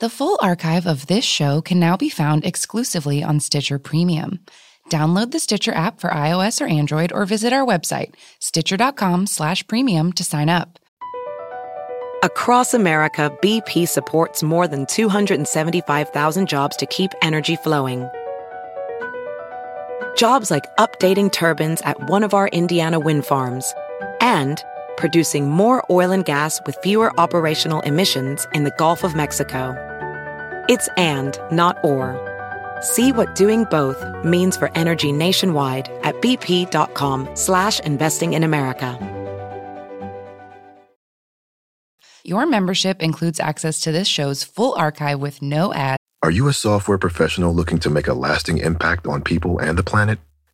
The full archive of this show can now be found exclusively on Stitcher Premium. Download the Stitcher app for iOS or Android or visit our website, stitcher.com slash premium to sign up. Across America, BP supports more than 275,000 jobs to keep energy flowing. Jobs like updating turbines at one of our Indiana wind farms and producing more oil and gas with fewer operational emissions in the Gulf of Mexico. It's and, not or. See what doing both means for energy nationwide at bp.com slash investing in America. Your membership includes access to this show's full archive with no ads. Are you a software professional looking to make a lasting impact on people and the planet?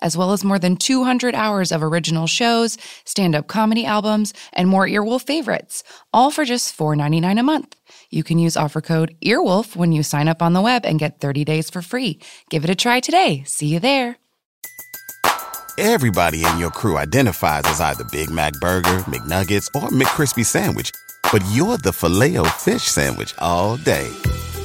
as well as more than 200 hours of original shows, stand up comedy albums, and more Earwolf favorites, all for just $4.99 a month. You can use offer code EARWOLF when you sign up on the web and get 30 days for free. Give it a try today. See you there. Everybody in your crew identifies as either Big Mac Burger, McNuggets, or McCrispy Sandwich, but you're the Filet-O-Fish Sandwich all day